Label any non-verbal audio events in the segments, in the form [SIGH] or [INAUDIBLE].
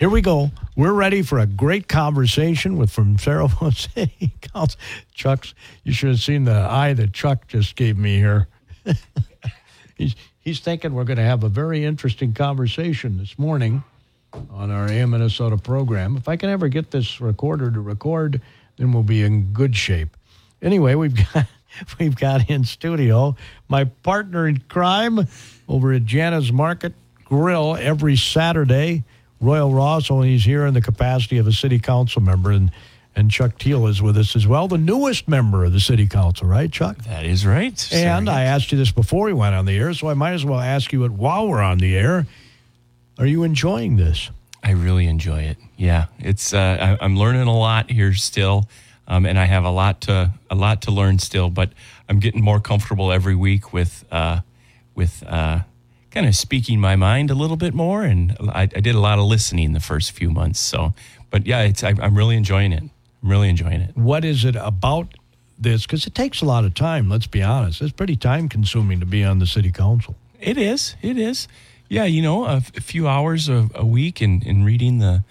Here we go. We're ready for a great conversation with from Faribault [LAUGHS] City Council. Chuck's, you should have seen the eye that Chuck just gave me here. [LAUGHS] he's, he's thinking we're going to have a very interesting conversation this morning on our AM Minnesota program. If I can ever get this recorder to record, then we'll be in good shape. Anyway, we've got [LAUGHS] we've got in studio my partner in crime over at Jana's Market Grill every Saturday. Royal Ross, and he's here in the capacity of a city council member, and and Chuck Thiel is with us as well, the newest member of the city council, right, Chuck? That is right. And I asked you this before we went on the air, so I might as well ask you it while we're on the air. Are you enjoying this? I really enjoy it. Yeah, it's uh, I, I'm learning a lot here still, um, and I have a lot to a lot to learn still. But I'm getting more comfortable every week with uh, with uh, kind of speaking my mind a little bit more, and I, I did a lot of listening the first few months. So, but yeah, it's I, I'm really enjoying it. I'm really enjoying it. What is it about this? Because it takes a lot of time. Let's be honest; it's pretty time consuming to be on the city council. It is. It is. Yeah, you know, a, a few hours a, a week in, in reading the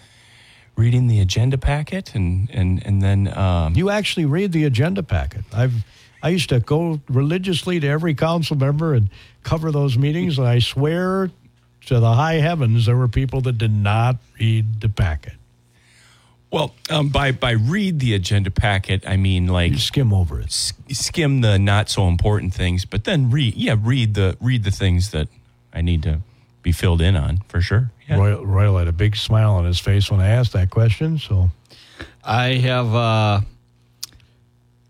reading the agenda packet, and and and then um, You actually read the agenda packet. I've I used to go religiously to every council member and cover those meetings, and I swear to the high heavens there were people that did not read the packet. well, um, by by read the agenda packet, I mean like You skim over it. s- skim the not so important things, but then read yeah read the read the things that I need to be filled in on for sure. Yeah. Royal, Royal had a big smile on his face when I asked that question. So I have uh,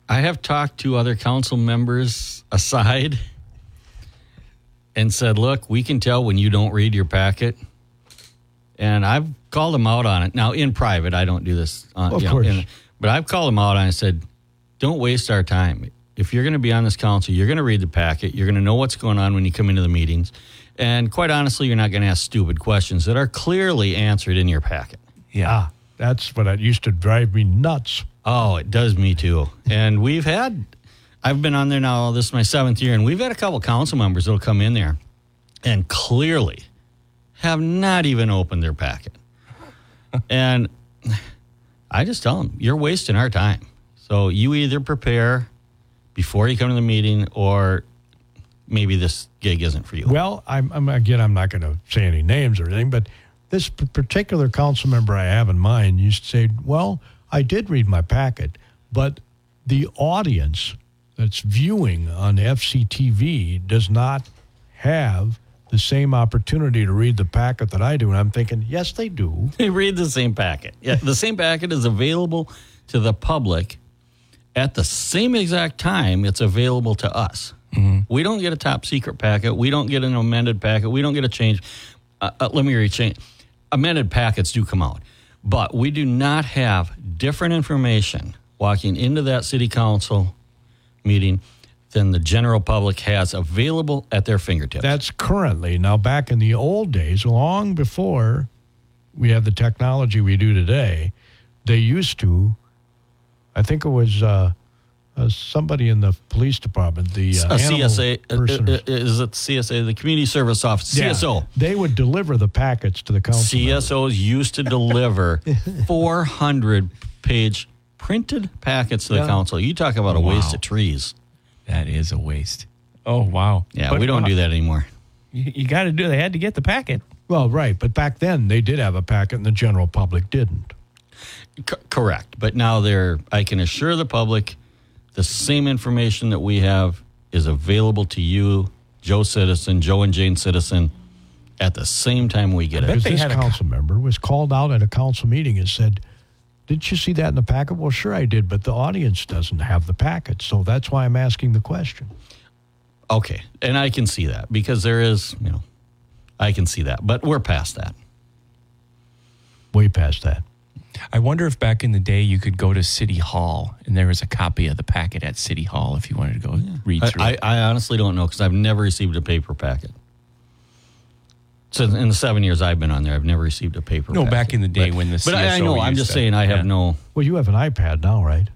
I have talked to other council members aside [LAUGHS] and said, "Look, we can tell when you don't read your packet." And I've called them out on it. Now in private, I don't do this. On, Of you know, course. in- but I've called them out on it and said, "Don't waste our time. If you're going to be on this council, you're going to read the packet. You're going to know what's going on when you come into the meetings." And quite honestly, you're not going to ask stupid questions that are clearly answered in your packet. Yeah. ah, that's what that used to drive me nuts. Oh, it does me too. And we've had, I've been on there now, this is my seventh year, and we've had a couple council members that'll come in there and clearly have not even opened their packet. [LAUGHS] and I just tell them, you're wasting our time. So you either prepare before you come to the meeting or maybe this gig isn't for you. Well, I'm, I'm again, I'm not going to say any names or anything, but this p- particular council member I have in mind used to say, "Well, I did read my packet, but the audience that's viewing on FCTV does not have the same opportunity to read the packet that I do." And I'm thinking, yes, they do. [LAUGHS] They read the same packet. Yeah, the same packet is available to the public at the same exact time it's available to us. We don't get a top secret packet. We don't get an amended packet. We don't get a change. Uh, uh, let me rechange. Amended packets do come out, but we do not have different information walking into that city council meeting than the general public has available at their fingertips. That's currently now. Back in the old days, long before we have the technology we do today, they used to. I think it was uh, uh, somebody in the police department, the uh, CSA uh, uh, is it CSA the Community Service Office Yeah. CSO They would deliver the packets to the council. members. CSOs used to [LAUGHS] deliver 400 page printed packets to the Yeah. council. You talk about a waste Wow. of trees. That is a waste. Oh wow. Yeah, But, we don't uh, do that anymore. You, you got to do. They had to get the packet. Well, right, but back then they did have a packet, and the general public didn't. C- correct, but now they're. I can assure the public, the same information that we have is available to you, Joe Citizen, Joe and Jane Citizen, at the same time we get bet it. Because they this had a- council member was called out at a council meeting and said, "Didn't you see that in the packet?" Well, sure I did, but the audience doesn't have the packet, so that's why I'm asking the question. Okay, and I can see that because there is, you know, I can see that, but we're past that. Way past that. I wonder if back in the day you could go to City Hall and there was a copy of the packet at City Hall if you wanted to go read through I, it. I honestly don't know because I've never received a paper packet. So in the seven years I've been on there, I've never received a paper. No, packet. back in the day But- when the But I, I CSO know. I'm just to- saying. I have yeah. no. Well, you have an iPad now, right?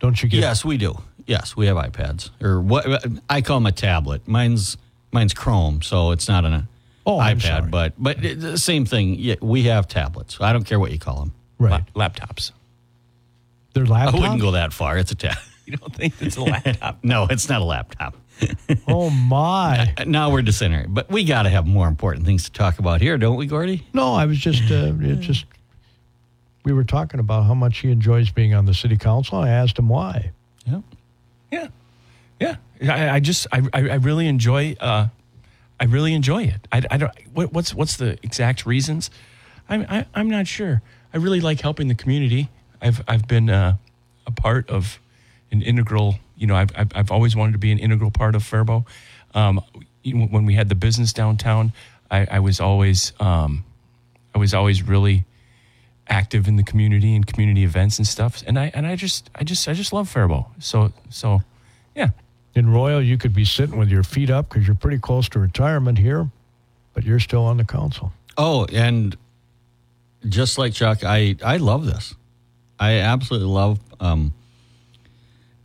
Don't you get? Yes, we do. Yes, we have iPads or what I call them a tablet. Mine's mine's Chrome, so it's not an Oh, iPad, but but it- same thing. Yeah, we have tablets. I don't care what you call them. Right. La- laptops. They're I wouldn't go that far. It's a tab. [LAUGHS] You don't think it's a [LAUGHS] laptop? no, it's not a laptop. [LAUGHS] Oh my! now we're disintegrating, but we got to have more important things to talk about here, don't we, Gordy? No, I was just uh, it just we were talking about how much he enjoys being on the city council. I asked him why. Yeah. Yeah, yeah. I, I just I, I I really enjoy uh, I really enjoy it. I, I don't what, what's what's the exact reasons? I'm I, I'm not sure. I really like helping the community. I've I've been uh, a part of an integral. You know, I've, I've I've always wanted to be an integral part of Faribault. Um, when we had the business downtown, I, I was always um, I was always really active in the community and community events and stuff. And I and I just I just I just love Faribault. So so yeah. In Royal, you could be sitting with your feet up because you're pretty close to retirement here, but you're still on the council. Oh, and just like Chuck, I I love this. I absolutely love um,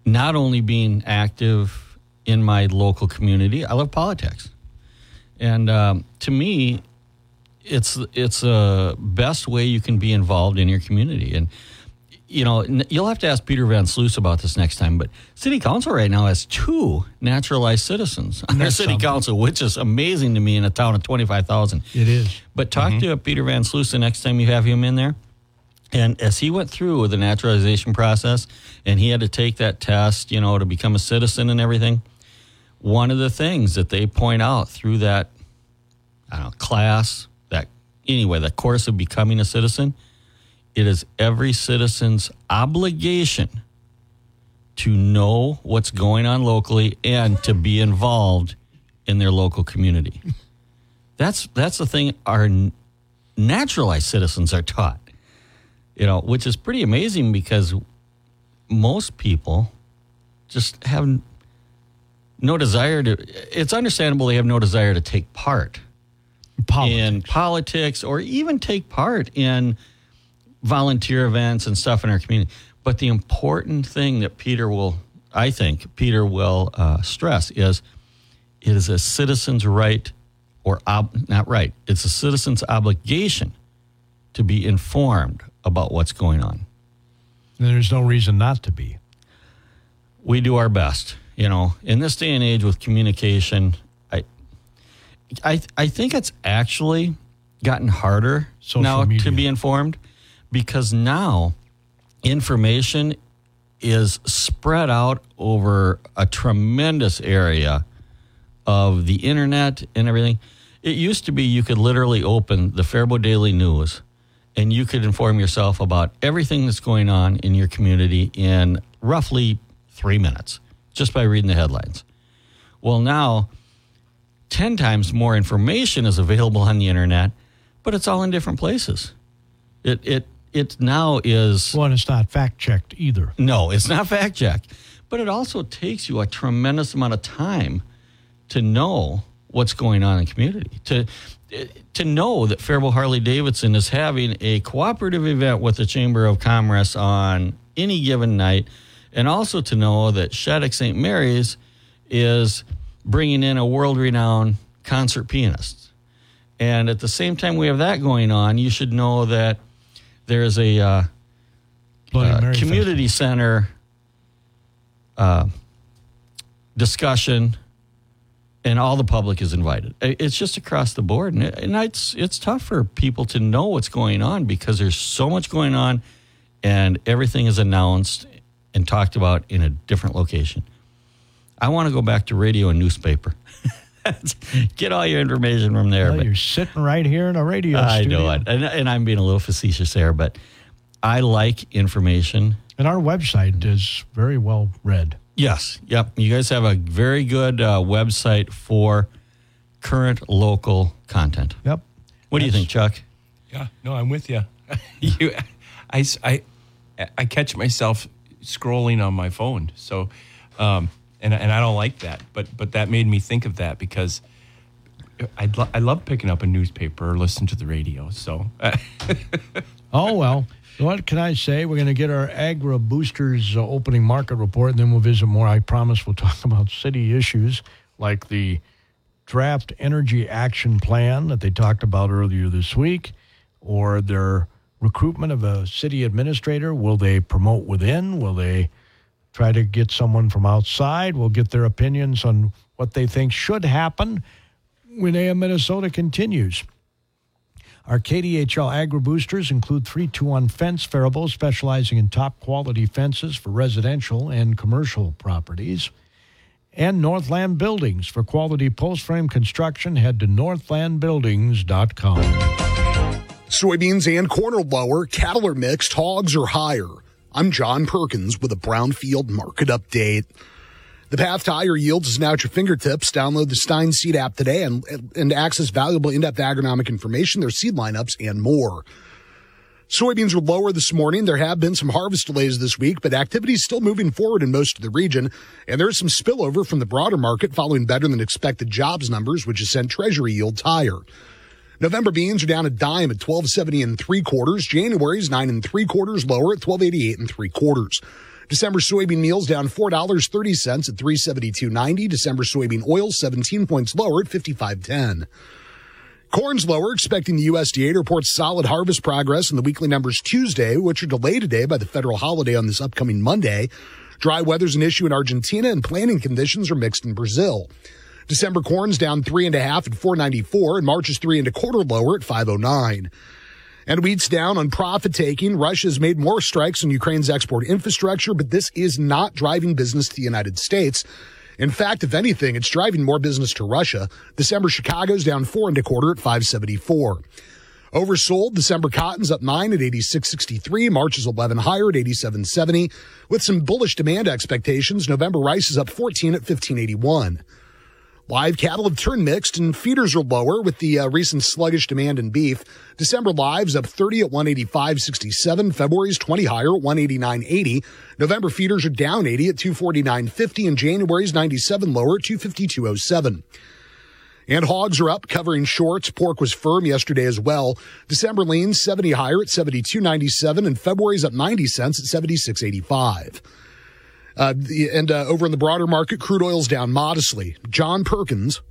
not only being active in my local community. I love politics, and um, to me, it's it's a best way you can be involved in your community. And you know, you'll have to ask Peter Van Sluis about this next time. But City Council right now has two naturalized citizens on their City something. Council, which is amazing to me in a town of twenty five thousand. It is. But talk mm-hmm. to Peter Van Sluis the next time you have him in there. And as he went through the naturalization process and he had to take that test, you know, to become a citizen and everything, one of the things that they point out through that I don't know, class, that anyway, that course of becoming a citizen, it is every citizen's obligation to know what's going on locally and to be involved in their local community. That's that's the thing our naturalized citizens are taught. You know, which is pretty amazing because most people just have no desire to it's understandable they have no desire to take part Politics. in politics or even take part in volunteer events and stuff in our community. But the important thing that Peter will, I think, Peter will uh, stress is it is a citizen's right or ob- not right, it's a citizen's obligation to be informed about what's going on. And there's no reason not to be. we do our best. You know, in this day and age with communication, I, I, I think it's actually gotten harder Social now media. to be informed because now information is spread out over a tremendous area of the internet and everything. It used to be you could literally open the Faribault Daily News and you could inform yourself about everything that's going on in your community in roughly three minutes just by reading the headlines. Well, now 10 times more information is available on the internet, but it's all in different places. It, it, it now is. Well, and it's not fact checked either. No, it's not fact checked. but it also takes you a tremendous amount of time to know what's going on in the community. To to know that Faribault Harley Davidson is having a cooperative event with the Chamber of Commerce on any given night, and also to know that Shattuck St. Mary's is bringing in a world renowned concert pianist. And at the same time we have that going on, you should know that there's a uh, uh, community center uh, discussion, and all the public is invited. It's just across the board, and, it, and it's it's tough for people to know what's going on because there's so much going on, and everything is announced and talked about in a different location. I want to go back to radio and newspaper. [LAUGHS] [LAUGHS] Get all your information from there. Well, but- you're sitting right here in a radio I studio. know it, and, and I'm being a little facetious there, but I like information. And our website is very well read. Yes, yep. You guys have a very good uh, website for current local content. Yep. What do you think, Chuck? Yeah, no, I'm with you. [LAUGHS] you I, I, I catch myself scrolling on my phone. So, um, and, and I don't like that. But but that made me think of that because I, lo- I love picking up a newspaper or listen to the radio. So, [LAUGHS] Oh, well. What can I say? We're going to get our Agri Boosters uh, opening market report, and then we'll visit more. I promise we'll [LAUGHS] talk about city issues like the draft energy action plan that they talked about earlier this week, or their recruitment of a city administrator. Will they promote within? Will they try to get someone from outside? We'll get their opinions on what they think should happen when AM Minnesota continues. Our KDHL Agri Boosters include 3 to 1 fence variables specializing in top quality fences for residential and commercial properties. And Northland Buildings for quality post frame construction. Head to northlandbuildings.com. Soybeans and corn are lower, cattle are mixed, hogs are higher. I'm John Perkins with a Brownfield market update. The path to higher yields is now at your fingertips. Download the Stine Seed app today and, and access valuable in-depth agronomic information, their seed lineups, and more. Soybeans were lower this morning. There have been some harvest delays this week, but activity is still moving forward in most of the region. And there is some spillover from the broader market following better than expected jobs numbers, which has sent treasury yields higher. November beans are down a dime at 1270 and three quarters. January's nine and three quarters lower at 1288 and three quarters. December soybean meals down $4.30 at 372.90. December soybean oil 17 points lower at 55.10. Corn's lower, expecting the USDA to report solid harvest progress in the weekly numbers Tuesday, which are delayed today by the federal holiday on this upcoming Monday. Dry weather's an issue in Argentina and planting conditions are mixed in Brazil. December corn's down three and a half at 494 and March is three and a quarter lower at 509. And wheat's down on profit taking. Russia's made more strikes on Ukraine's export infrastructure, but this is not driving business to the United States. In fact, if anything, it's driving more business to Russia. December Chicago's down four and a quarter at 574. Oversold, December cotton's up nine at 86.63. March is 11 higher at 87.70. With some bullish demand expectations, November rice is up 14 at 1581. Live cattle have turned mixed and feeders are lower with the uh, recent sluggish demand in beef. December lives up 30 at 185.67. February's 20 higher at 189.80. November feeders are down 80 at 249.50 and January's 97 lower at 252.07. And hogs are up, covering shorts. Pork was firm yesterday as well. December leans 70 higher at 72.97 and February's up 90 cents at 76.85. Uh, the, and uh, over in the broader market, crude oil's down modestly. John Perkins,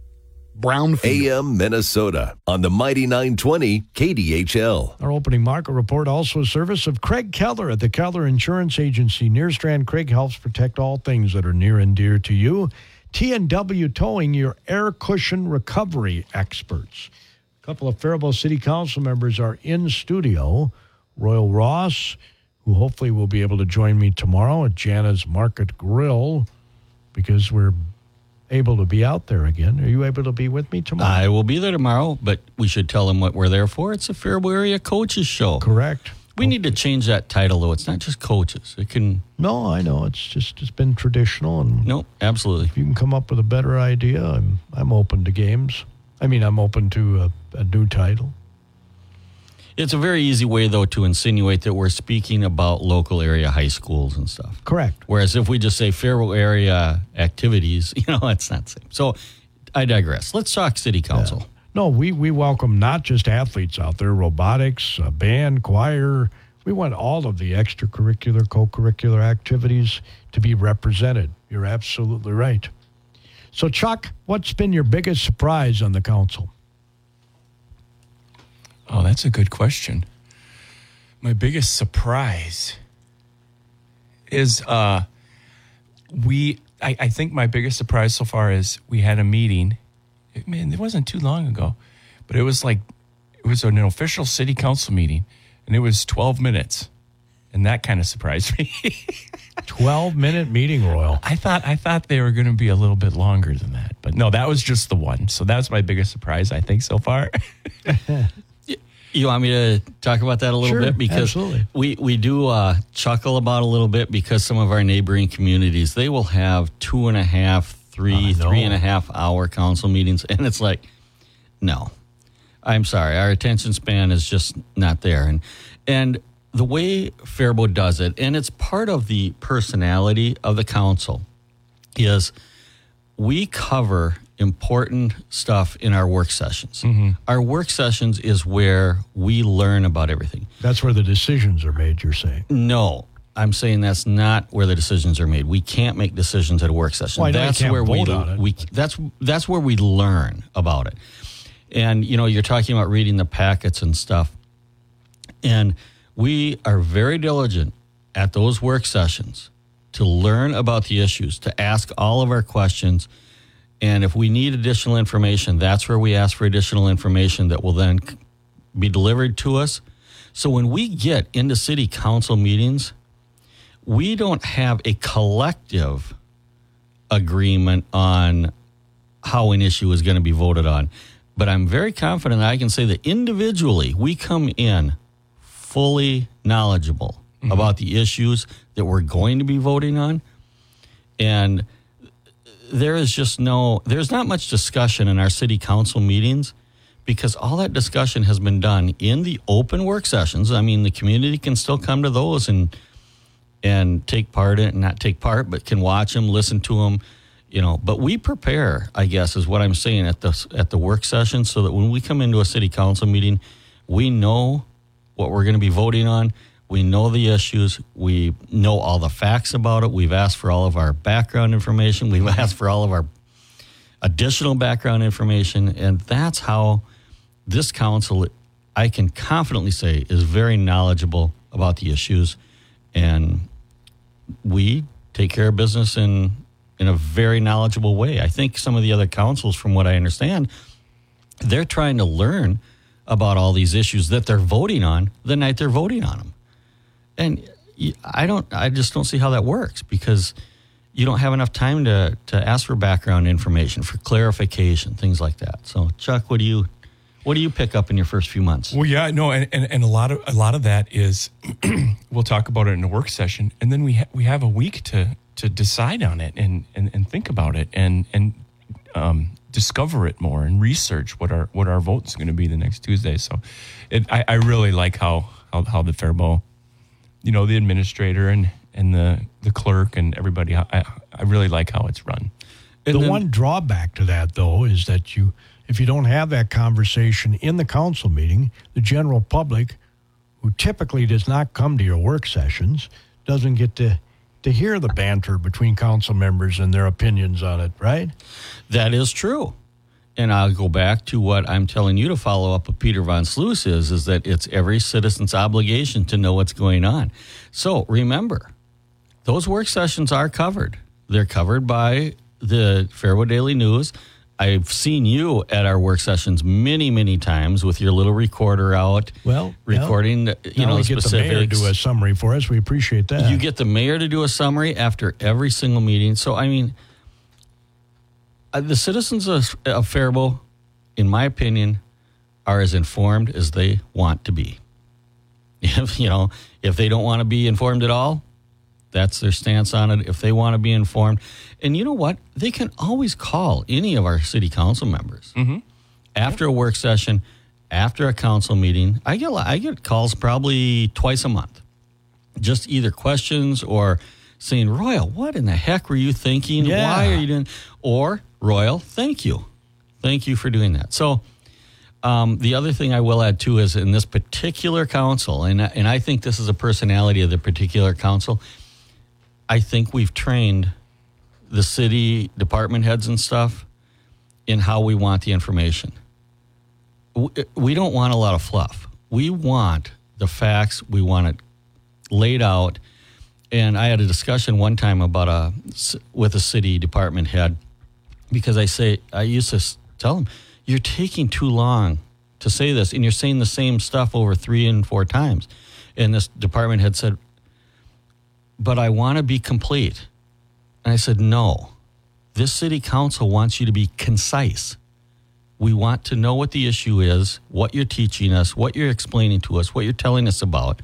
Brownfield. AM Minnesota on the Mighty 920 KDHL. Our opening market report also a service of Craig Keller at the Keller Insurance Agency. Near Strand Craig helps protect all things that are near and dear to you. T&W Towing, your air cushion recovery experts. A couple of Faribault City Council members are in studio. Royal Ross, who hopefully will be able to join me tomorrow at Jana's Market Grill because we're able to be out there again. Are you able to be with me tomorrow? I will be there tomorrow, but we should tell them what we're there for. It's a Faribault Area Coaches Show. Correct. We need to change that title, though. It's not just coaches. It can. No, I know. It's just it's been traditional and No, absolutely. if you can come up with a better idea, I'm I'm open to games. I mean, I'm open to a, a new title. It's a very easy way, though, to insinuate that we're speaking about local area high schools and stuff. Correct. Whereas if we just say Faribault area activities, [LAUGHS] you know, that's not the same. So I digress. Let's talk city council. No, we we welcome not just athletes out there, robotics, uh, band, choir. We want all of the extracurricular, co-curricular activities to be represented. You're absolutely right. So, Chuck, what's been your biggest surprise on the council? Oh, that's a good question. My biggest surprise is uh, we. I, I think my biggest surprise so far is we had a meeting. It, man, it wasn't too long ago, but it was like it was an official city council meeting, and it was twelve minutes, and that kind of surprised me. [LAUGHS] 12 minute meeting, Royal. I thought I thought they were going to be a little bit longer than that, but no, that was just the one. So that's my biggest surprise I think so far. [LAUGHS] You want me to talk about that a little Sure, bit because absolutely. we we do uh, chuckle about a little bit because some of our neighboring communities they will have two and a half, three, three and a half hour council meetings, and it's like no. I'm sorry. Our attention span is just not there. And and the way Faribault does it, and it's part of the personality of the council, is we cover important stuff in our work sessions. Mm-hmm. Our work sessions is where we learn about everything. That's where the decisions are made, you're saying. No, I'm saying that's not where the decisions are made. We can't make decisions at a work session. Well, I know you that's where we, vote on it, we that's that's where we learn about it. And you know, you're talking about reading the packets and stuff. And we are very diligent at those work sessions to learn about the issues, to ask all of our questions. And if we need additional information, that's where we ask for additional information that will then be delivered to us. So when we get into city council meetings, we don't have a collective agreement on how an issue is going to be voted on. But I'm very confident I can say that individually we come in fully knowledgeable mm-hmm. about the issues that we're going to be voting on. And there is just no, there's not much discussion in our city council meetings because all that discussion has been done in the open work sessions. I mean, the community can still come to those and and take part in and not take part, but can watch them, listen to them, you know. But we prepare, I guess, is what I'm saying at the at the work session, so that when we come into a city council meeting, we know what we're going to be voting on. We know the issues. We know all the facts about it. We've asked for all of our background information. We've [LAUGHS] asked for all of our additional background information, and that's how this council, I can confidently say, is very knowledgeable about the issues, and we take care of business in in a very knowledgeable way. I think some of the other councils, from what I understand, they're trying to learn about all these issues that they're voting on the night they're voting on them, and I don't, I just don't see how that works because you don't have enough time to to ask for background information, for clarification, things like that. So, Chuck, what do you what do you pick up in your first few months? Well, yeah, no, and, and, and a lot of a lot of that is [CLEARS THROAT] we'll talk about it in a work session, and then we ha- we have a week to to decide on it and, and, and think about it and and um, discover it more and research what our what our vote's going to be the next Tuesday. So, it, I, I really like how how how the Faribault, you know, the administrator and and the the clerk and everybody. I I really like how it's run. And the then- one drawback to that, though, is that you, if you don't have that conversation in the council meeting, the general public, who typically does not come to your work sessions, doesn't get to to hear the banter between council members and their opinions on it, right? That is true. And I'll go back to what I'm telling you to follow up with Peter Von Sluis is, is that it's every citizen's obligation to know what's going on. So remember, those work sessions are covered. They're covered by the Faribault Daily News. I've seen you at our work sessions many, many times with your little recorder out. Well, recording, yeah. you Now know, we get the mayor to do a summary for us. We appreciate that. You get the mayor to do a summary after every single meeting. So, I mean, uh, the citizens of, of Faribault, in my opinion, are as informed as they want to be. [LAUGHS] If you know, if they don't want to be informed at all, that's their stance on it. If they want to be informed, and you know what, they can always call any of our city council members after a work session, after a council meeting. I get I get calls probably twice a month just either questions or saying, Royal, what in the heck were you thinking? Yeah. Why are you doing? Or Royal, thank you, thank you for doing that. So. Um, the other thing I will add too is in this particular council, and and I think this is a personality of the particular council. I think we've trained the city department heads and stuff in how we want the information. We don't want a lot of fluff. We want the facts. We want it laid out. And I had a discussion one time about a with a city department head because I say I used to tell them you're taking too long to say this, and you're saying the same stuff over three and four times. And this department head said, "But I want to be complete." And I said, "No, this city council wants you to be concise." We want to know what the issue is, what you're teaching us, what you're explaining to us, what you're telling us about.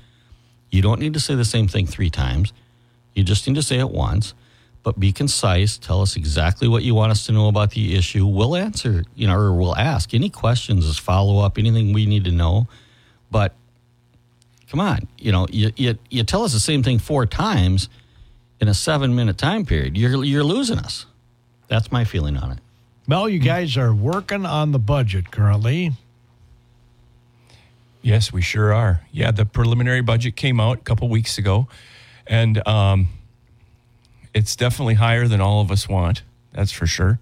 You don't need to say the same thing three times. You just need to say it once. But be concise. Tell us exactly what you want us to know about the issue. We'll answer, you know, or we'll ask any questions as follow up, anything we need to know. But come on, you know, you, you, you tell us the same thing four times in a seven minute time period. You're, you're losing us. That's my feeling on it. Well, you guys are working on the budget currently. Yes, we sure are. Yeah, the preliminary budget came out a couple weeks ago, and um, it's definitely higher than all of us want. That's for sure.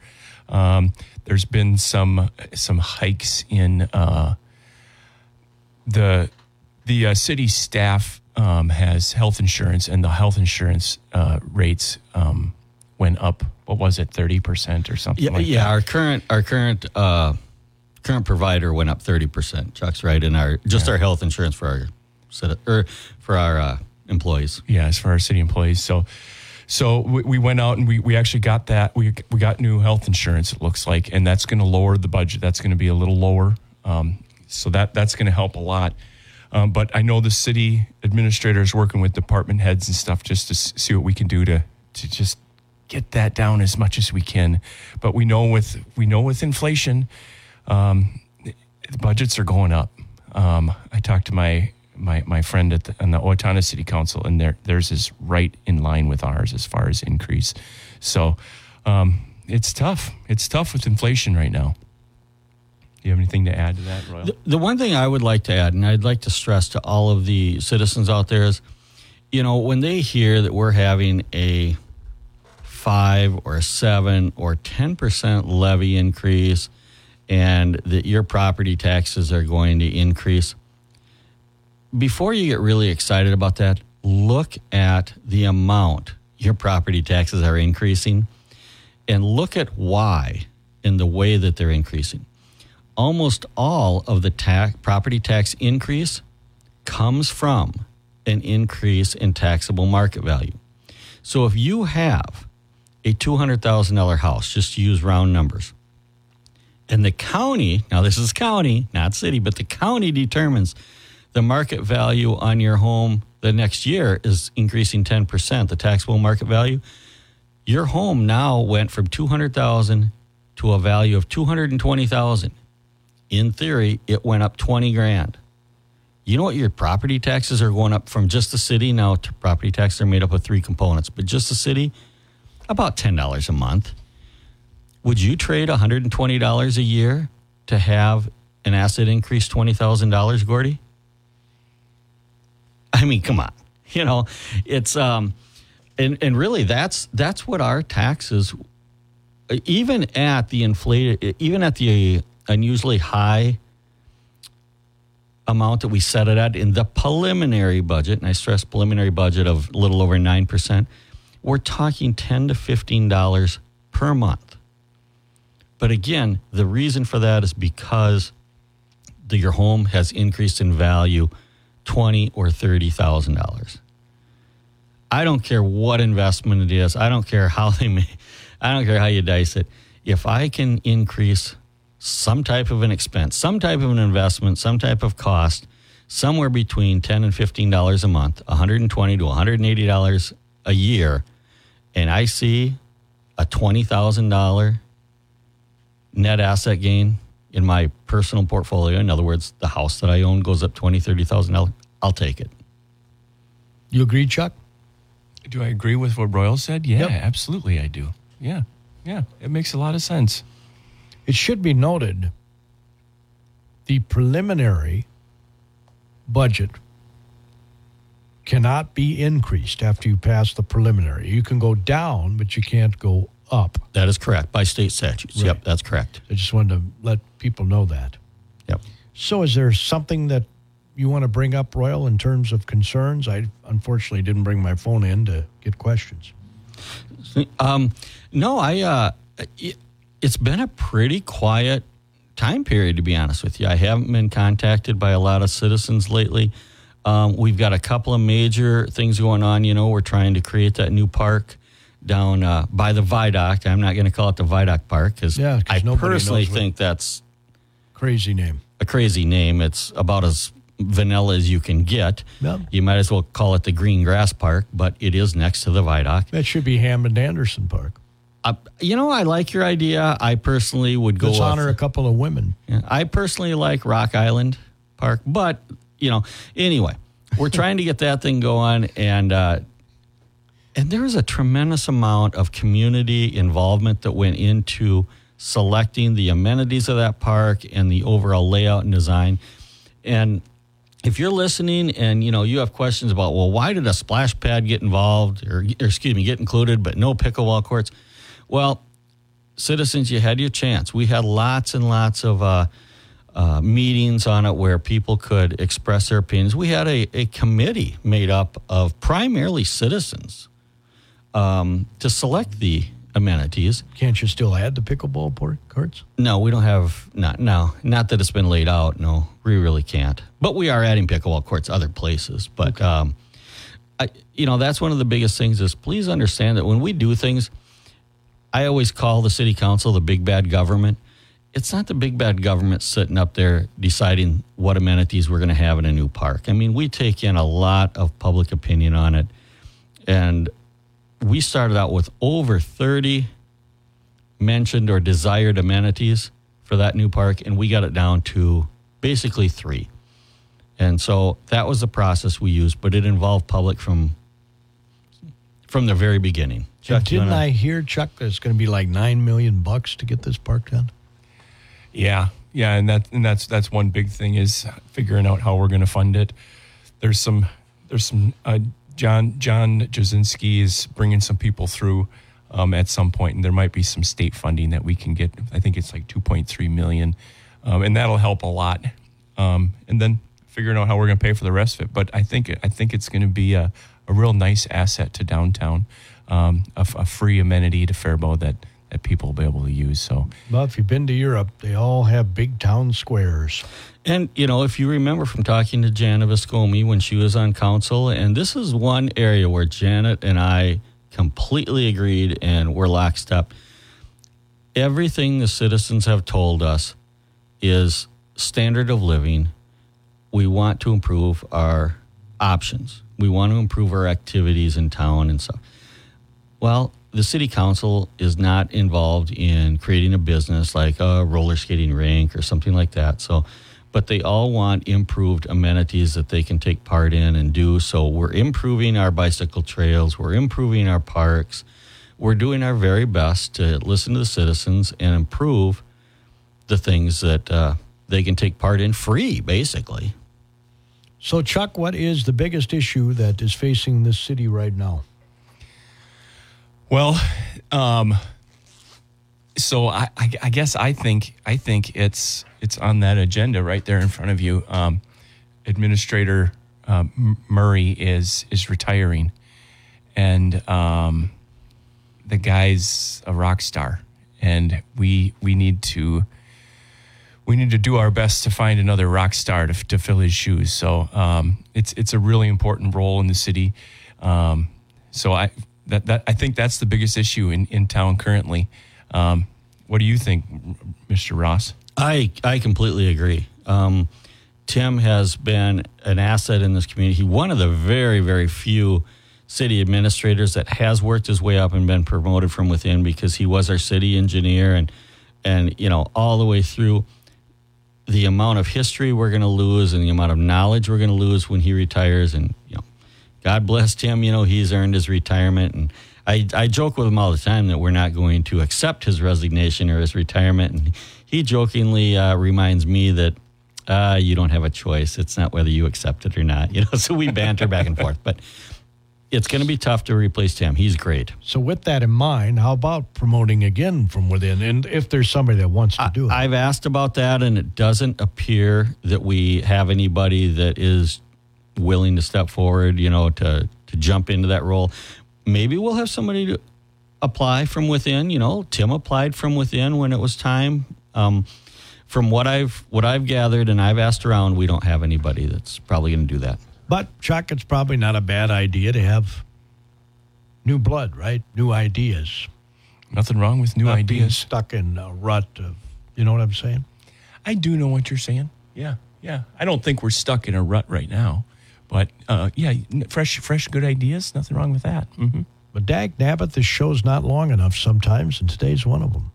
Um, there's been some some hikes in uh, the the uh, city staff um, has health insurance, and the health insurance uh, rates um, went up. What was it, thirty percent or something? Yeah, like yeah. that? Our current our current uh, current provider went up thirty percent. Chuck's right, in our just our health insurance for our or for our uh, employees. Yeah, as for our city employees. So, so we, we went out and we, we actually got that. We we got new health insurance. It looks like, and that's going to lower the budget. That's going to be a little lower. Um, so that that's going to help a lot. Um, but I know the city administrator is working with department heads and stuff just to see what we can do to to just get that down as much as we can. But we know with we know with inflation, um, the budgets are going up. Um, I talked to my my my friend at the, the Owatonna City Council, and their theirs is right in line with ours as far as increase. So um, it's tough. It's tough with inflation right now. Do you have anything to add to that, Royal? The, the one thing I would like to add, and I'd like to stress to all of the citizens out there is, you know, when they hear that we're having a five or seven or 10% levy increase and that your property taxes are going to increase, before you get really excited about that, look at the amount your property taxes are increasing and look at why in the way that they're increasing. Almost all of the tax, property tax increase comes from an increase in taxable market value. So if you have a $200,000 house, just use round numbers, and the county, now this is county, not city, but the county determines the market value on your home the next year is increasing 10%, the taxable market value. Your home now went from 200,000 to a value of 220,000. In theory, it went up 20 grand. You know what your property taxes are going up from just the city now to property taxes are made up of three components, but just the city about $10 a month. Would you trade $120 a year to have an asset increase $20,000, Gordy? [LAUGHS] I mean, come on. You know, it's um and and really that's that's what our taxes even at the inflated even at the unusually high amount that we set it at in the preliminary budget, and I stress preliminary budget of a little over 9%, we're talking 10 to $15 per month. But again, the reason for that is because the, your home has increased in value twenty or thirty thousand dollars. I don't care what investment it is. I don't care how [LAUGHS] they may, I don't care how you dice it. If I can increase some type of an expense, some type of an investment, some type of cost, somewhere between ten and fifteen dollars a month, one hundred and twenty to one hundred and eighty dollars a year, and I see a twenty thousand dollar net asset gain in my personal portfolio. In other words, the house that I own goes up twenty, thirty thousand dollars. I'll take it. You agree, Chuck? Do I agree with what Royal said? Yeah, Yep. absolutely, I do. Yeah, yeah, it makes a lot of sense. It should be noted the preliminary budget cannot be increased after you pass the preliminary. You can go down, but you can't go up. That is correct by state statutes. Right. Yep, that's correct. I just wanted to let people know that. Yep. So, is there something that you want to bring up, Royal, in terms of concerns? I unfortunately didn't bring my phone in to get questions. Um, no, I. Uh, it, it's been a pretty quiet time period, to be honest with you. I haven't been contacted by a lot of citizens lately. Um, we've got a couple of major things going on. You know, we're trying to create that new park down uh, by the Viaduct. I'm not going to call it the Viaduct Park because Yeah, I personally think that's Crazy name. a crazy name. It's about as vanilla as you can get. Yep. You might as well call it the Green Grass Park, but it is next to the Viaduct. That should be Hammond Anderson Park. Uh, you know, I like your idea. I personally would go. Let's with- honor a couple of women. Yeah, I personally like Rock Island Park, but you know, anyway, we're trying to get that thing going, and uh, and there was a tremendous amount of community involvement that went into selecting the amenities of that park and the overall layout and design. And if you're listening and you know you have questions about well why did a splash pad get involved or, or excuse me get included but no pickleball courts? Well citizens you had your chance. We had lots and lots of uh, uh, meetings on it where people could express their opinions. We had a, a committee made up of primarily citizens um, to select the amenities Can't you still add the pickleball port courts? no, we don't have not no, not that it's been laid out. No, we really can't. But we are adding pickleball courts other places. But um, I, you know, that's one of the biggest things. Is please understand that when we do things, I always call the city council the big bad government. It's not the big bad government sitting up there deciding what amenities we're going to have in a new park. I mean, we take in a lot of public opinion on it, and we started out with over thirty mentioned or desired amenities for that new park, and we got it down to basically three. And so that was the process we used, but it involved public from from the very beginning. And didn't wanna- I hear, Chuck, that it's going to be like nine million bucks to get this park done? Yeah, yeah, and that and that's that's one big thing is figuring out how we're going to fund it. There's some there's some uh, John John Jasinski is bringing some people through um, at some point, and there might be some state funding that we can get. I think it's like 2.3 million, um, and that'll help a lot. Um, and then figuring out how we're going to pay for the rest of it. But I think I think it's going to be a, a real nice asset to downtown, um, a, a free amenity to Faribault that that people will be able to use. So Well, if you've been to Europe, they all have big town squares. And, you know, if you remember from talking to Janet Viscomi when she was on council, and this is one area where Janet and I completely agreed and we're lockstep. Everything the citizens have told us is standard of living. We want to improve our options. We want to improve our activities in town and stuff. Well, the city council is not involved in creating a business like a roller skating rink or something like that. So, but they all want improved amenities that they can take part in and do. So, we're improving our bicycle trails, we're improving our parks, we're doing our very best to listen to the citizens and improve the things that uh, they can take part in free, basically. So, Chuck, what is the biggest issue that is facing this city right now? Well, um, so I, I, I guess I think I think it's it's on that agenda right there in front of you. Um, Administrator M- Murray is is retiring, and um, the guy's a rock star, and we we need to we need to do our best to find another rock star to, to fill his shoes. So um, it's it's a really important role in the city. Um, so I that, that I think that's the biggest issue in, in town currently. Um, what do you think, Mr. Ross? I I completely agree. Um, Tim has been an asset in this community. He's One of the very very few city administrators that has worked his way up and been promoted from within because he was our city engineer and and you know all the way through the amount of history we're going to lose and the amount of knowledge we're going to lose when he retires and God blessed him. you know he's earned his retirement. And I, I joke with him all the time that we're not going to accept his resignation or his retirement. And he jokingly uh, reminds me that uh, you don't have a choice. It's not whether you accept it or not [LAUGHS] you know so we banter back and forth. But it's going to be tough to replace Tim he's great. So, with that in mind, how about promoting again from within? And if there's somebody that wants to do it, I've asked about that, and it doesn't appear that we have anybody that is willing to step forward, you know, to to jump into that role. Maybe we'll have somebody to apply from within. You know, Tim applied from within when it was time. Um, from what I've what I've gathered and I've asked around, we don't have anybody that's probably going to do that. but Chuck, it's probably not a bad idea to have new blood, right? New ideas. Nothing wrong with new Not being ideas. stuck in a rut of, you know what I'm saying? I do know what you're saying. yeah, yeah. I don't think we're stuck in a rut right now, but uh, yeah, fresh, fresh, good ideas. Nothing wrong with that. Mm-hmm. But dag nabbit, this show's not long enough sometimes, and today's one of them.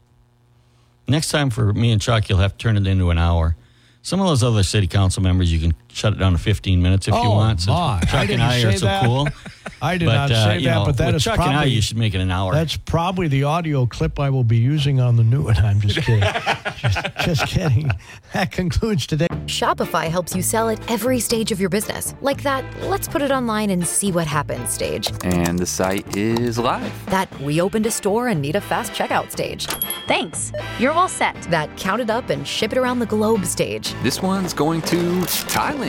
Next time for me and Chuck, you'll have to turn it into an hour. Some of those other city council members, you can shut it down to 15 minutes if you Oh, want. since my. Chuck I and didn't I are say so that. cool. [LAUGHS] I did but, not uh, say you that, know, but that with is Chuck probably and I, you should make it an hour. that's probably the audio clip I will be using on the new one. I'm just [LAUGHS] kidding. just, just kidding. That concludes today. Shopify helps you sell at every stage of your business. Like that, let's put it online and see what happens stage. And the site is live. That we opened a store and need a fast checkout stage. Thanks. You're all set. That count it up and ship it around the globe stage. This one's going to Thailand.